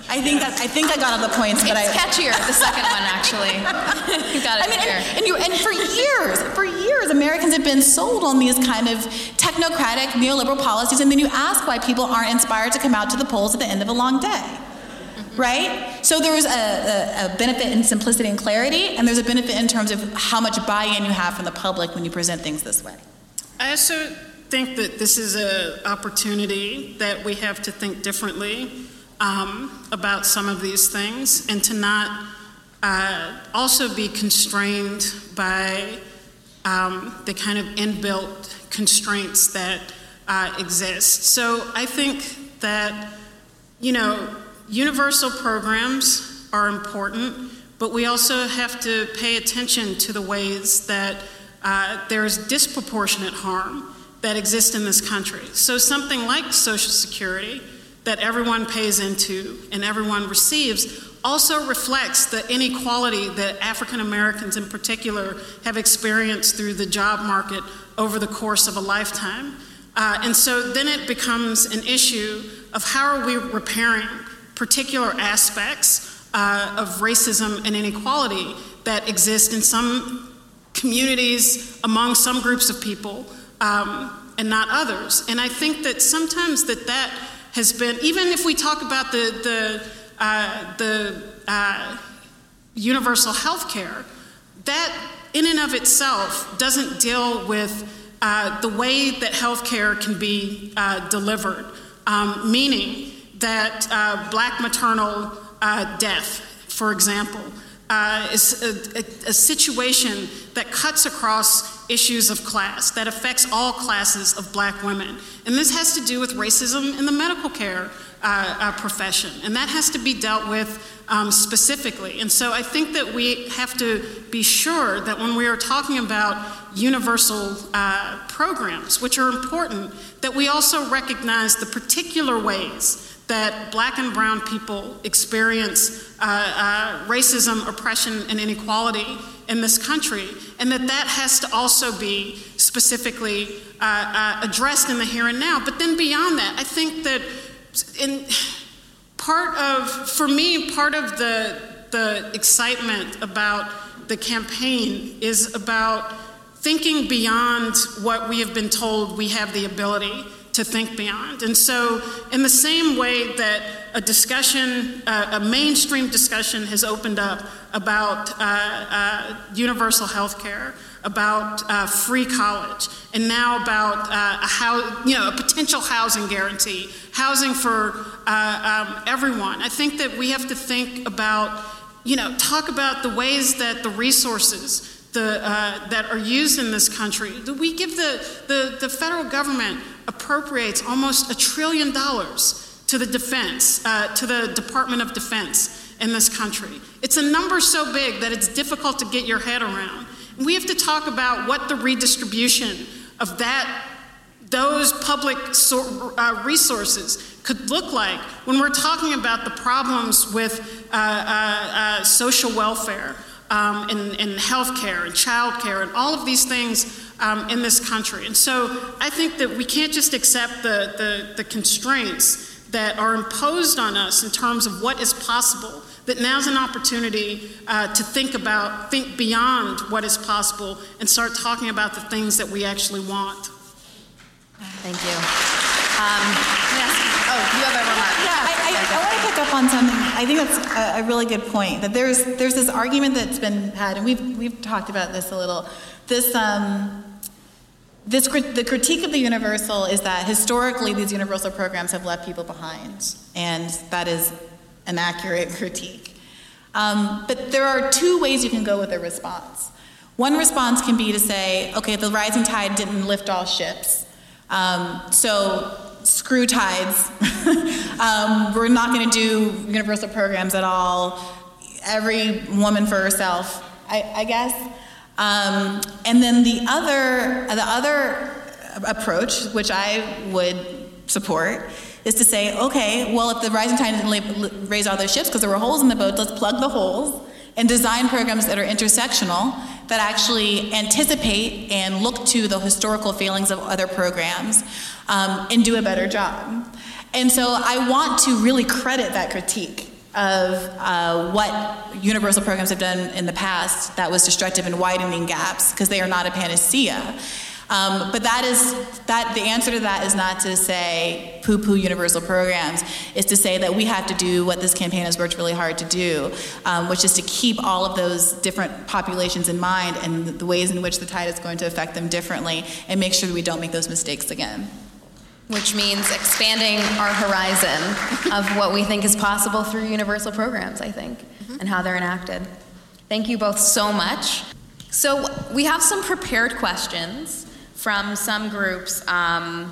I think that I think I got all the points, but it's I catchier the second one actually. you got it I mean, and, and, you, and for years, for years, Americans have been sold on these kind of technocratic neoliberal policies, and then you ask why people aren't inspired to come out to the polls at the end of a long day. Mm-hmm. Right? So there's a, a, a benefit in simplicity and clarity, and there's a benefit in terms of how much buy in you have from the public when you present things this way. I also think that this is an opportunity that we have to think differently um, about some of these things and to not uh, also be constrained by um, the kind of inbuilt constraints that uh, exist. So I think that, you know, universal programs are important, but we also have to pay attention to the ways that uh, there's disproportionate harm that exists in this country. So something like Social Security that everyone pays into and everyone receives also reflects the inequality that African Americans in particular have experienced through the job market over the course of a lifetime. Uh, and so then it becomes an issue of how are we repairing particular aspects uh, of racism and inequality that exist in some communities among some groups of people um, and not others. And I think that sometimes that that has been, even if we talk about the, the, uh, the uh, universal health care, that in and of itself doesn't deal with uh, the way that healthcare can be uh, delivered, um, meaning that uh, black maternal uh, death, for example, uh, is a, a, a, situation that cuts across issues of class, that affects all classes of black women. And this has to do with racism in the medical care uh, uh, profession, and that has to be dealt with um, specifically. And so I think that we have to be sure that when we are talking about universal uh, programs, which are important, that we also recognize the particular ways that black and brown people experience uh, uh, racism, oppression, and inequality in this country, and that that has to also be specifically uh, uh, addressed in the here and now. But then beyond that, I think that in part of, for me, part of the, the excitement about the campaign is about thinking beyond what we have been told we have the ability to think beyond. And so, in the same way that a discussion, uh, a mainstream discussion, has opened up about uh, uh, universal health care, about uh, free college, and now about uh, a you know, a potential housing guarantee, housing for uh, um, everyone. I think that we have to think about, you know, talk about the ways that the resources the, uh, that are used in this country. We give the, the, the federal government appropriates almost a trillion dollars to the defense, uh, to the Department of Defense in this country. It's a number so big that it's difficult to get your head around. We have to talk about what the redistribution of that, those public so, uh, resources could look like when we're talking about the problems with uh, uh, uh social welfare um, and, and health care and child care and all of these things um, in this country. And so I think that we can't just accept the, the, the constraints that are imposed on us in terms of what is possible that now's an opportunity uh, to think about, think beyond what is possible, and start talking about the things that we actually want. Thank you. Um, yes. Oh, you have a remark. Yeah, I, I, I want to pick up on something. I think that's a, really good point. That there's there's this argument that's been had, and we've we've talked about this a little. This um, this, the critique of the universal is that historically these universal programs have left people behind, and that is an accurate critique. Um, but there are two ways you can go with a response. One response can be to say, okay, the rising tide didn't lift all ships, um, so screw tides. um, we're not going to do universal programs at all. Every woman for herself, I, I guess. Um, and then the other, the other approach, which I would support, is to say, okay, well, if the rising tide didn't raise all those ships because there were holes in the boat, let's plug the holes and design programs that are intersectional that actually anticipate and look to the historical failings of other programs um, and do a better job. And so I want to really credit that critique of uh, what universal programs have done in the past that was destructive in widening gaps because they are not a panacea. Um, but that is that the answer to that is not to say poo-poo universal programs. Is to say that we have to do what this campaign has worked really hard to do, um, which is to keep all of those different populations in mind and the ways in which the tide is going to affect them differently, and make sure that we don't make those mistakes again which means expanding our horizon of what we think is possible through universal programs, I think, mm-hmm. and how they're enacted. Thank you both so much. So, we have some prepared questions from some groups um,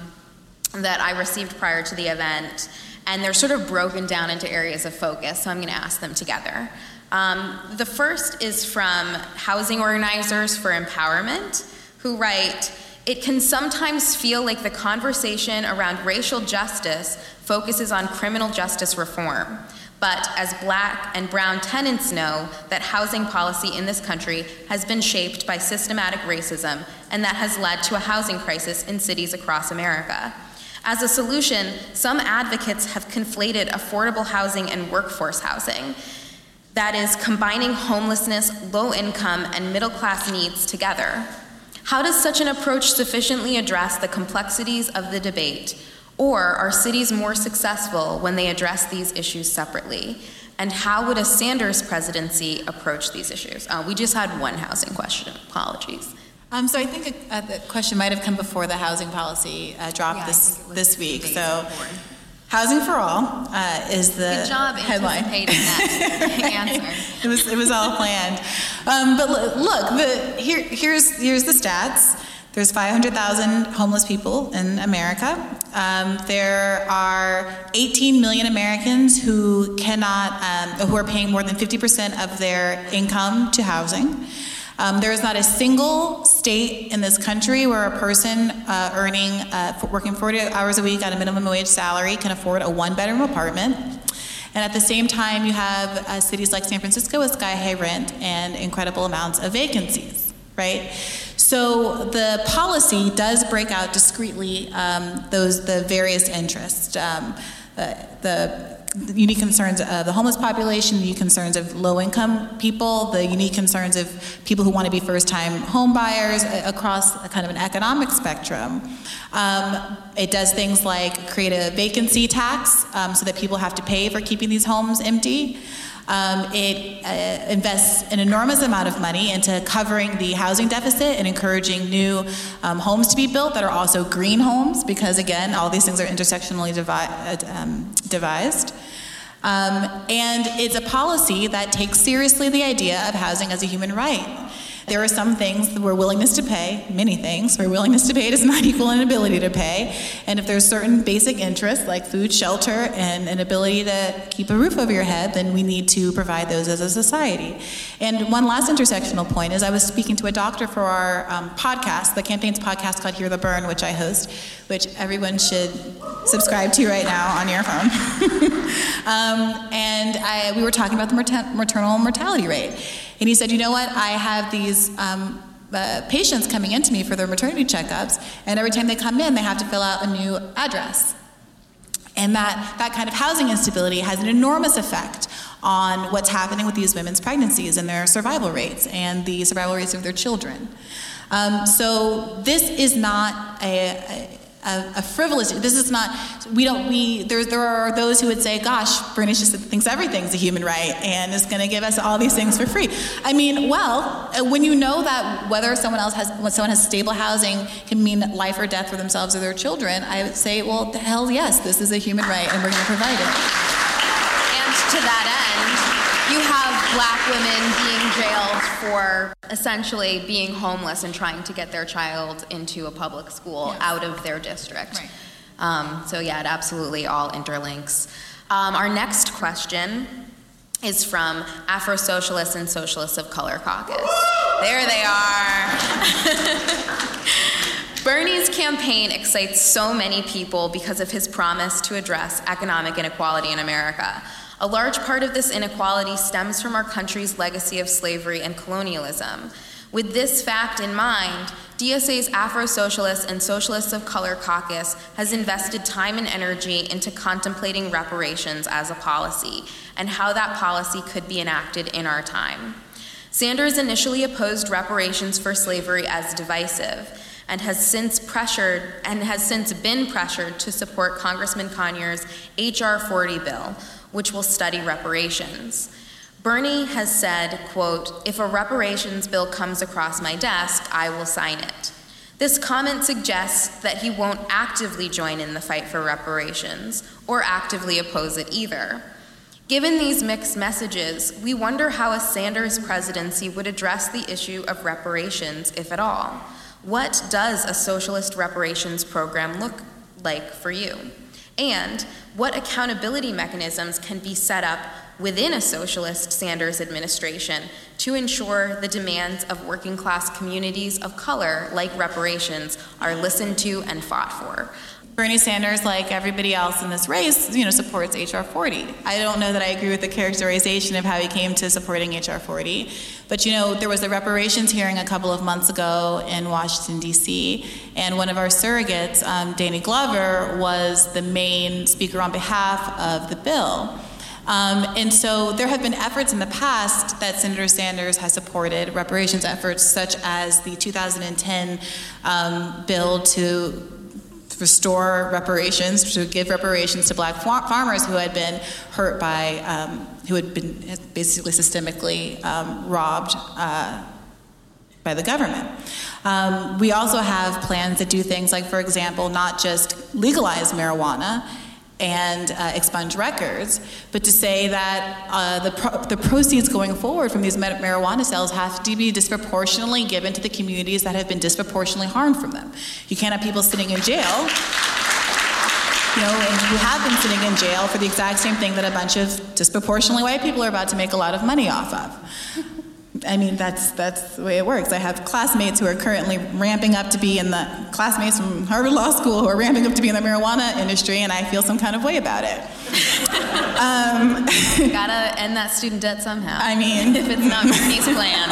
that I received prior to the event, and they're sort of broken down into areas of focus, so I'm going to ask them together. Um, the first is from Housing Organizers for Empowerment, who write It can sometimes feel like the conversation around racial justice focuses on criminal justice reform. But as black and brown tenants know that housing policy in this country has been shaped by systematic racism, and that has led to a housing crisis in cities across America. As a solution, some advocates have conflated affordable housing and workforce housing. That is, combining homelessness, low income, and middle class needs together. How does such an approach sufficiently address the complexities of the debate? Or are cities more successful when they address these issues separately? And how would a Sanders presidency approach these issues? Uh, we just had one housing question. Apologies. Um, so I think uh, the question might have come before the housing policy uh, dropped Yeah, this think it was this week. So, before. Housing for all uh, is the Good job headline. anticipating that answer. it was it was all planned. Um, but lo- look, the, here here's here's the stats. There's 500,000 homeless people in America. Um, there are 18 million Americans who cannot, um, who are paying more than 50% of their income to housing. Um, there is not a single state in this country where a person uh, earning, uh, working 40 hours a week at a minimum wage salary can afford a one-bedroom apartment. And at the same time, you have uh, cities like San Francisco with sky high rent and incredible amounts of vacancies, right? So the policy does break out discreetly um, those the various interests, um, uh, the unique concerns of the homeless population, the unique concerns of low-income people, the unique concerns of people who want to be first-time home buyers uh, across kind of an economic spectrum. Um, it does things like create a vacancy tax um, so that people have to pay for keeping these homes empty. Um, it uh, invests an enormous amount of money into covering the housing deficit and encouraging new um, homes to be built that are also green homes, because again, all these things are intersectionally devi- uh, um, devised. Um, and it's a policy that takes seriously the idea of housing as a human right. There are some things where willingness to pay, many things, where willingness to pay does not equal an ability to pay. And if there's certain basic interests like food, shelter, and an ability to keep a roof over your head, then we need to provide those as a society. And one last intersectional point is I was speaking to a doctor for our um, podcast, the campaign's podcast called Hear the Bern, which I host, which everyone should subscribe to right now on your phone. um, and I, we were talking about the mater- maternal mortality rate. And he said, you know what, I have these um, uh, patients coming into me for their maternity checkups, and every time they come in, they have to fill out a new address. And that, that kind of housing instability has an enormous effect on what's happening with these women's pregnancies and their survival rates and the survival rates of their children. Um, so this is not a, a, a frivolous. This is not. We don't. We there. There are those who would say, "Gosh, Bernice just thinks everything's a human right and is going to give us all these things for free." I mean, well, uh, when you know that whether someone else has, when someone has stable housing, can mean life or death for themselves or their children, I would say, well, hell yes, this is a human right, and we're going to provide it. And to that end, you have black women being jailed for essentially being homeless and trying to get their child into a public school Yes. out of their district. Right. Um, so, yeah, it absolutely all interlinks. Um, our next question is from Afro Socialists and Socialists of Color Caucus. There they are. Bernie's campaign excites so many people because of his promise to address economic inequality in America. A large part of this inequality stems from our country's legacy of slavery and colonialism. With this fact in mind, DSA's Afro Socialists and Socialists of Color Caucus has invested time and energy into contemplating reparations as a policy and how that policy could be enacted in our time. Sanders initially opposed reparations for slavery as divisive and has since pressured and has since been pressured to support Congressman Conyers' H.R. 40 bill, which will study reparations. Bernie has said, quote, if a reparations bill comes across my desk, I will sign it. This comment suggests that he won't actively join in the fight for reparations or actively oppose it either. Given these mixed messages, we wonder how a Sanders presidency would address the issue of reparations, if at all. What does a socialist reparations program look like for you? And what accountability mechanisms can be set up within a socialist Sanders administration to ensure the demands of working class communities of color, like reparations, are listened to and fought for? Bernie Sanders, like everybody else in this race, you know, supports HR 40. I don't know that I agree with the characterization of how he came to supporting HR 40, but you know, there was a reparations hearing a couple of months ago in Washington D.C., and one of our surrogates, um, Danny Glover, was the main speaker on behalf of the bill. Um, and so there have been efforts in the past that Senator Sanders has supported, reparations efforts such as the 2010 um, bill to restore reparations, to give reparations to black farmers who had been hurt by, um, who had been basically systemically um, robbed uh, by the government. Um, we also have plans that do things like, for example, not just legalize marijuana and uh, expunge records, but to say that uh, the, pro- the proceeds going forward from these marijuana sales have to be disproportionately given to the communities that have been disproportionately harmed from them. You can't have people sitting in jail. You know, and you have been sitting in jail for the exact same thing that a bunch of disproportionately white people are about to make a lot of money off of. I mean, that's that's the way it works. I have classmates who are currently ramping up to be in the classmates from Harvard Law School who are ramping up to be in the marijuana industry, and I feel some kind of way about it. um, Gotta end that student debt somehow. I mean, if it's not Bernie's plan.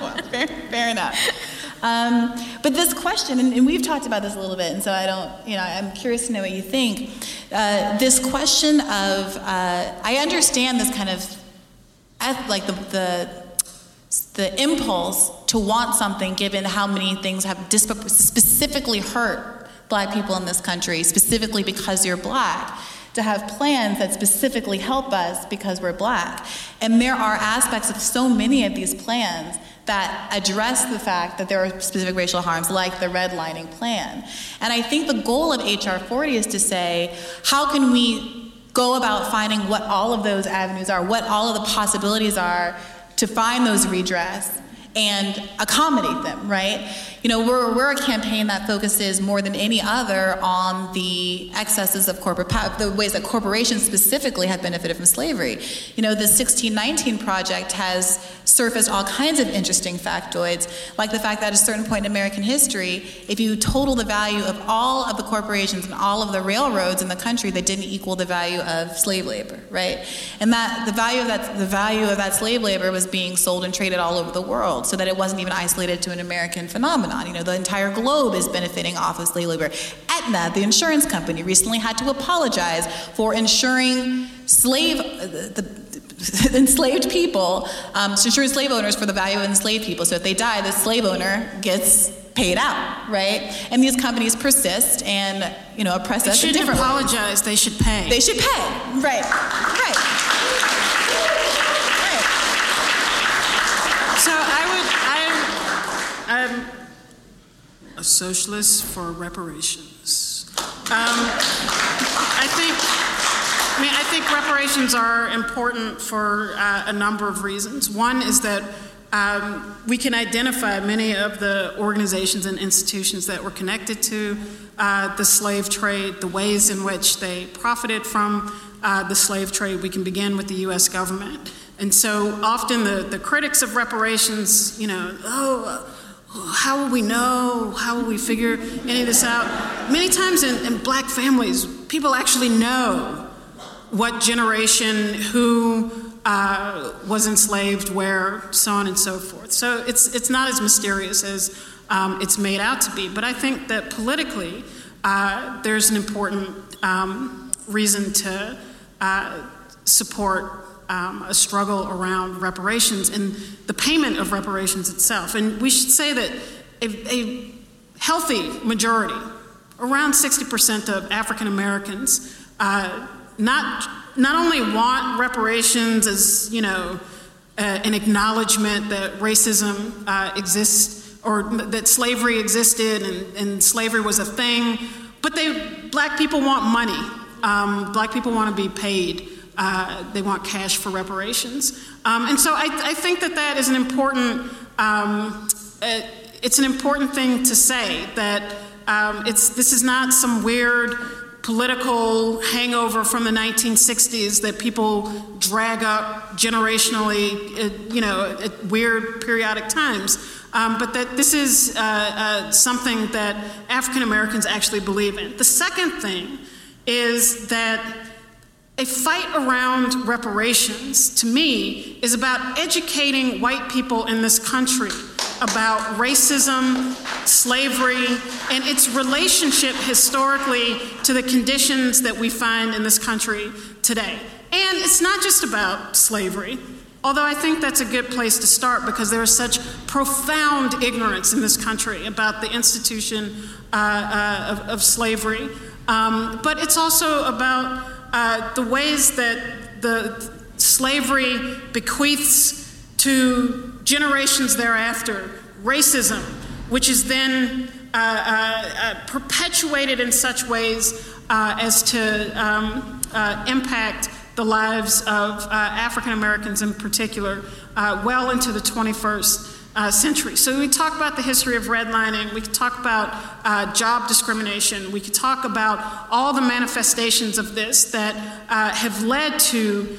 well, fair, fair enough. Um, but this question, and, and, we've talked about this a little bit, and so I don't, you know, I'm curious to know what you think. Uh, this question of, uh, I understand this kind of like the, the the impulse to want something given how many things have specifically hurt black people in this country specifically because you're black to have plans that specifically help us because we're black and there are aspects of so many of these plans that address the fact that there are specific racial harms, like the redlining plan. And I think the goal of HR 40 is to say, how can we go about finding what all of those avenues are, what all of the possibilities are to find those redress and accommodate them, right? You know, we're, we're a campaign that focuses more than any other on the excesses of corporate power, the ways that corporations specifically have benefited from slavery. You know, the 1619 Project has surfaced all kinds of interesting factoids, like the fact that at a certain point in American history, if you total the value of all of the corporations and all of the railroads in the country, they didn't equal the value of slave labor, right? And that the value of that the value of that slave labor was being sold and traded all over the world, so that it wasn't even isolated to an American phenomenon phenomenon. You know, the entire globe is benefiting off of slave labor. Aetna, the insurance company, recently had to apologize for insuring slave the, the enslaved people, um, to insure slave owners for the value of enslaved people. So if they die, the slave owner gets paid out, right? And these companies persist and you know oppress they us. They shouldn't apologize. They should pay. They should pay. Right. Right. right. So I would I um, a socialist for reparations. Um, I think. I mean, I think reparations are important for uh, a number of reasons. One is that um, we can identify many of the organizations and institutions that were connected to uh, the slave trade, the ways in which they profited from uh, the slave trade. We can begin with the U.S. government. And so often the, the critics of reparations, you know, oh, how will we know? How will we figure any of this out? Many times in, in black families, people actually know what generation, who uh, was enslaved, where, so on and so forth. So it's, it's not as mysterious as um, it's made out to be. But I think that politically, uh, there's an important um, reason to uh, support um, a struggle around reparations and the payment of reparations itself. And we should say that a, a healthy majority, around 60% of African Americans, uh, not, not only want reparations as, you know, uh, an acknowledgement that racism uh, exists or that slavery existed and, and, slavery was a thing, but they, black people want money. Um, black people want to be paid uh, they want cash for reparations. Um, and so I, I, think that that is an important, um, uh, it's an important thing to say that um, it's, this is not some weird political hangover from the 1960s that people drag up generationally, uh, you know, at weird periodic times. Um, but that this is uh, uh, something that African Americans actually believe in. The second thing is that a fight around reparations, to me, is about educating white people in this country about racism, slavery, and its relationship historically to the conditions that we find in this country today. And it's not just about slavery, although I think that's a good place to start because there is such profound ignorance in this country about the institution uh, uh, of, of, slavery. Um, but it's also about uh, the ways that the slavery bequeaths to generations thereafter racism, which is then uh, uh, uh perpetuated in such ways uh, as to um, uh, impact the lives of African Americans in particular well into the 21st. Uh, century. So we talk about the history of redlining. We could talk about uh, job discrimination. We could talk about all the manifestations of this that uh, have led to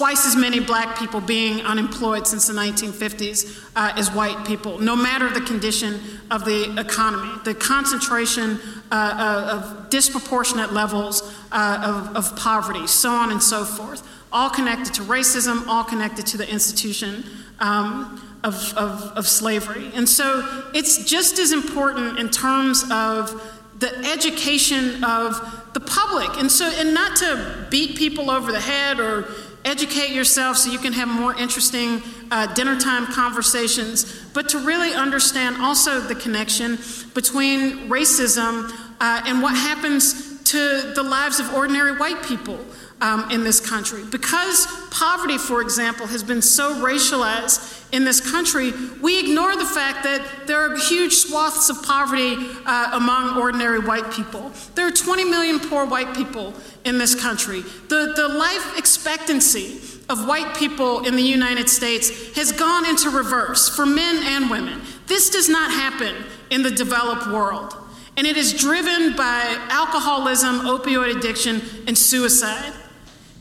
twice as many black people being unemployed since the 1950s uh, as white people, no matter the condition of the economy. The concentration uh, uh of disproportionate levels uh, of, of, poverty, so on and so forth, all connected to racism, all connected to the institution. Um, of, of, of slavery. And so it's just as important in terms of the education of the public. And so, and not to beat people over the head or educate yourself so you can have more interesting uh, dinner time conversations, but to really understand also the connection between racism uh, and what happens to the lives of ordinary white people um, in this country. Because poverty, for example, has been so racialized in this country, we ignore the fact that there are huge swaths of poverty uh, among ordinary white people. There are 20 million poor white people in this country. The, the life expectancy of white people in the United States has gone into reverse for men and women. This does not happen in the developed world. And it is driven by alcoholism, opioid addiction, and suicide.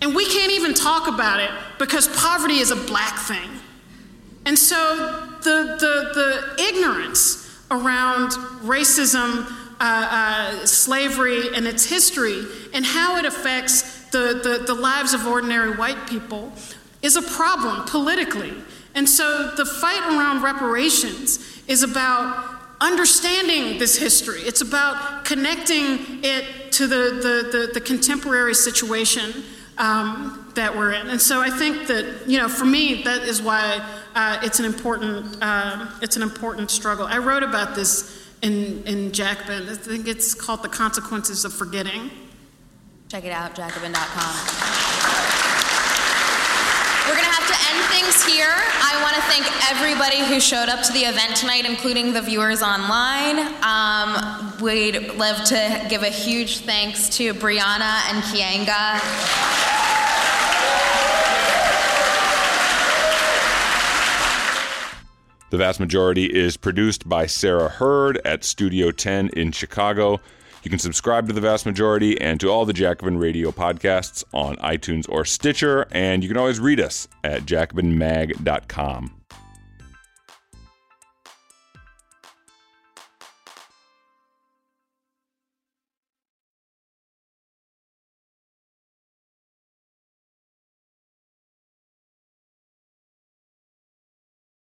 And we can't even talk about it because poverty is a black thing. And so the, the, the ignorance around racism, uh, uh, slavery, and its history, and how it affects the, the, the lives of ordinary white people is a problem politically. And so the fight around reparations is about understanding this history. It's about connecting it to the, the, the, the contemporary situation um, that we're in. And so I think that, you know, for me, that is why uh, it's an important uh, it's an important struggle. I wrote about this in in Jacobin. I think it's called "The Consequences of Forgetting." Check it out, Jacobin.com. We're going to have to end things here. I want to thank everybody who showed up to the event tonight, including the viewers online. Um, we'd love to give a huge thanks to Briahna and Keeanga. The vast majority is produced by Sarah Hurd at Studio 10 in Chicago. You can subscribe to the vast majority and to all the Jacobin Radio podcasts on iTunes or Stitcher, and you can always read us at jacobinmag.com.